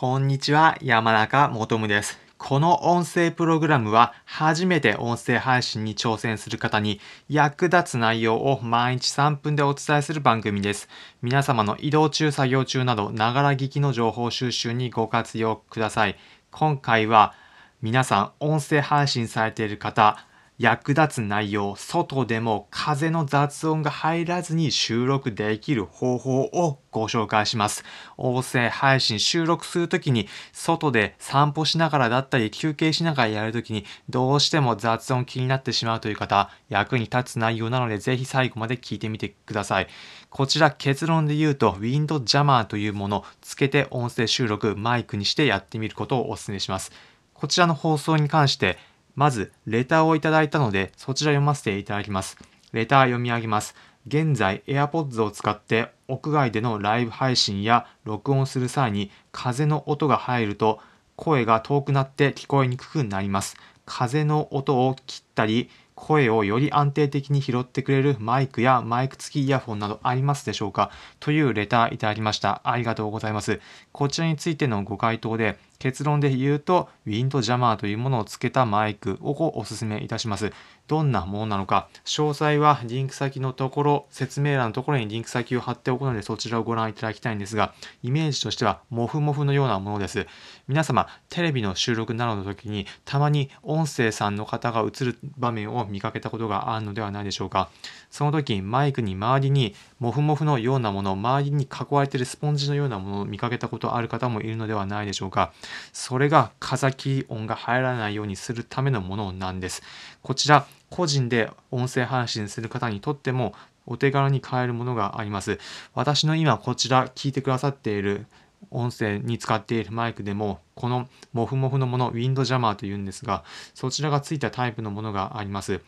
こんにちは、山中もとむです。この音声プログラムは初めて音声配信に挑戦する方に役立つ内容を毎日3分でお伝えする番組です。皆様の移動中、作業中など、ながら聞きの情報収集にご活用ください。今回は皆さん音声配信されている方、役立つ内容、外でも風の雑音が入らずに収録できる方法をご紹介します。音声配信収録するときに外で散歩しながらだったり休憩しながらやるときにどうしても雑音気になってしまうという方、役に立つ内容なのでぜひ最後まで聞いてみてください。こちら結論で言うとウィンドジャマーというものつけて音声収録マイクにしてやってみることをお勧めします。こちらの放送に関してまず、レターをいただいたので、そちら読ませていただきます。レター読み上げます。現在、AirPods を使って屋外でのライブ配信や録音する際に風の音が入ると声が遠くなって聞こえにくくなります。風の音を切ったり、声をより安定的に拾ってくれるマイクやマイク付きイヤホンなどありますでしょうか？というレターいただきました。ありがとうございます。こちらについてのご回答で、結論で言うと、ウィンドジャマーというものをつけたマイクをお勧めいたします。どんなものなのか、詳細はリンク先のところ、説明欄のところにリンク先を貼っておくので、そちらをご覧いただきたいんですが、イメージとしては、モフモフのようなものです。皆様、テレビの収録などの時に、たまに音声さんの方が映る場面を見かけたことがあるのではないでしょうか。その時、マイクに周りに、モフモフのようなもの、周りに囲われているスポンジのようなものを見かけたことある方もいるのではないでしょうか。それが風切り音が入らないようにするためのものなんです。こちら、個人で音声配信する方にとってもお手軽に買えるものがあります。私の今こちら聞いてくださっている音声に使っているマイクでもこのモフモフのものウィンドジャマーというんですがそちらがついたタイプのものがあります。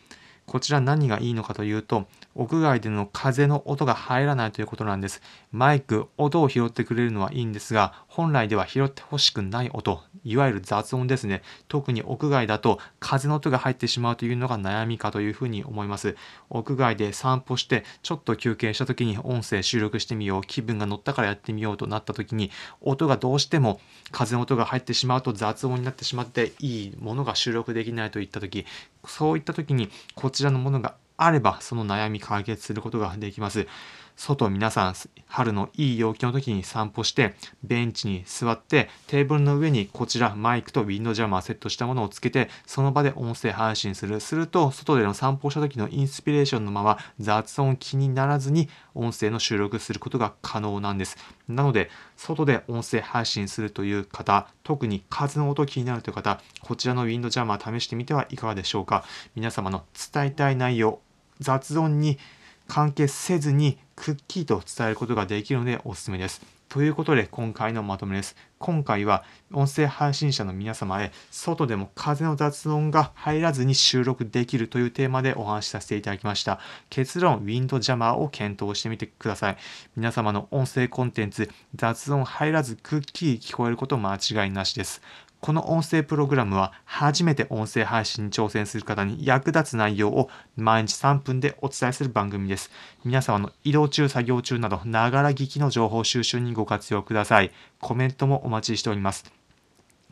こちら何がいいのかというと、屋外での風の音が入らないということなんです。マイク、音を拾ってくれるのはいいんですが、本来では拾ってほしくない音、いわゆる雑音ですね。特に屋外だと風の音が入ってしまうというのが悩みかというふうに思います。屋外で散歩して、ちょっと休憩した時に音声収録してみよう、気分が乗ったからやってみようとなった時に、音がどうしても風の音が入ってしまうと雑音になってしまって、いいものが収録できないといった時、そういった時にこちらのものがあればその悩み解決することができます。外皆さん春のいい陽気の時に散歩してベンチに座ってテーブルの上にこちらマイクとウィンドジャマーセットしたものをつけてその場で音声配信するすると外での散歩した時のインスピレーションのまま雑音気にならずに音声の収録することが可能なんですなので外で音声配信するという方特に風の音気になるという方こちらのウィンドジャマー試してみてはいかがでしょうか皆様の伝えたい内容雑音に関係せずにくっきりと伝えることができるのでおすすめです。ということで今回のまとめです。今回は音声配信者の皆様へ外でも風の雑音が入らずに収録できるというテーマでお話しさせていただきました。結論、ウィンドジャマーを検討してみてください。皆様の音声コンテンツ、雑音入らずくっきり聞こえること間違いなしです。この音声プログラムは初めて音声配信に挑戦する方に役立つ内容を毎日3分でお伝えする番組です。皆様の移動中、作業中など、ながら聞きの情報収集にご活用ください。コメントもお待ちしております。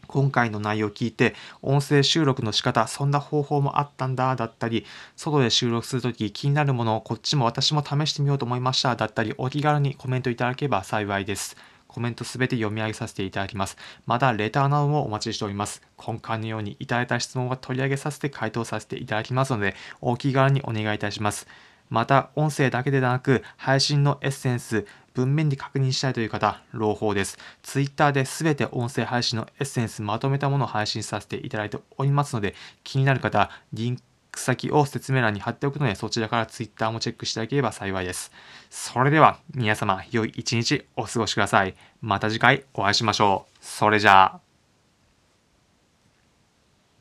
今回の内容を聞いて、音声収録の仕方、そんな方法もあったんだ、だったり、外で収録するとき気になるものをこっちも私も試してみようと思いました、だったり、お気軽にコメントいただければ幸いです。コメントすべて読み上げさせていただきます。また、レターなどもお待ちしております。今回のようにいただいた質問は取り上げさせて回答させていただきますので、お気軽にお願いいたします。また、音声だけでなく、配信のエッセンス、文面で確認したいという方、朗報です。Twitter で全て音声配信のエッセンスまとめたものを配信させていただいておりますので、気になる方、リンク先を説明欄に貼っておくので、そちらから Twitter もチェックしていただければ幸いです。それでは、皆様、良い一日お過ごしください。また次回お会いしましょう。それじゃあ。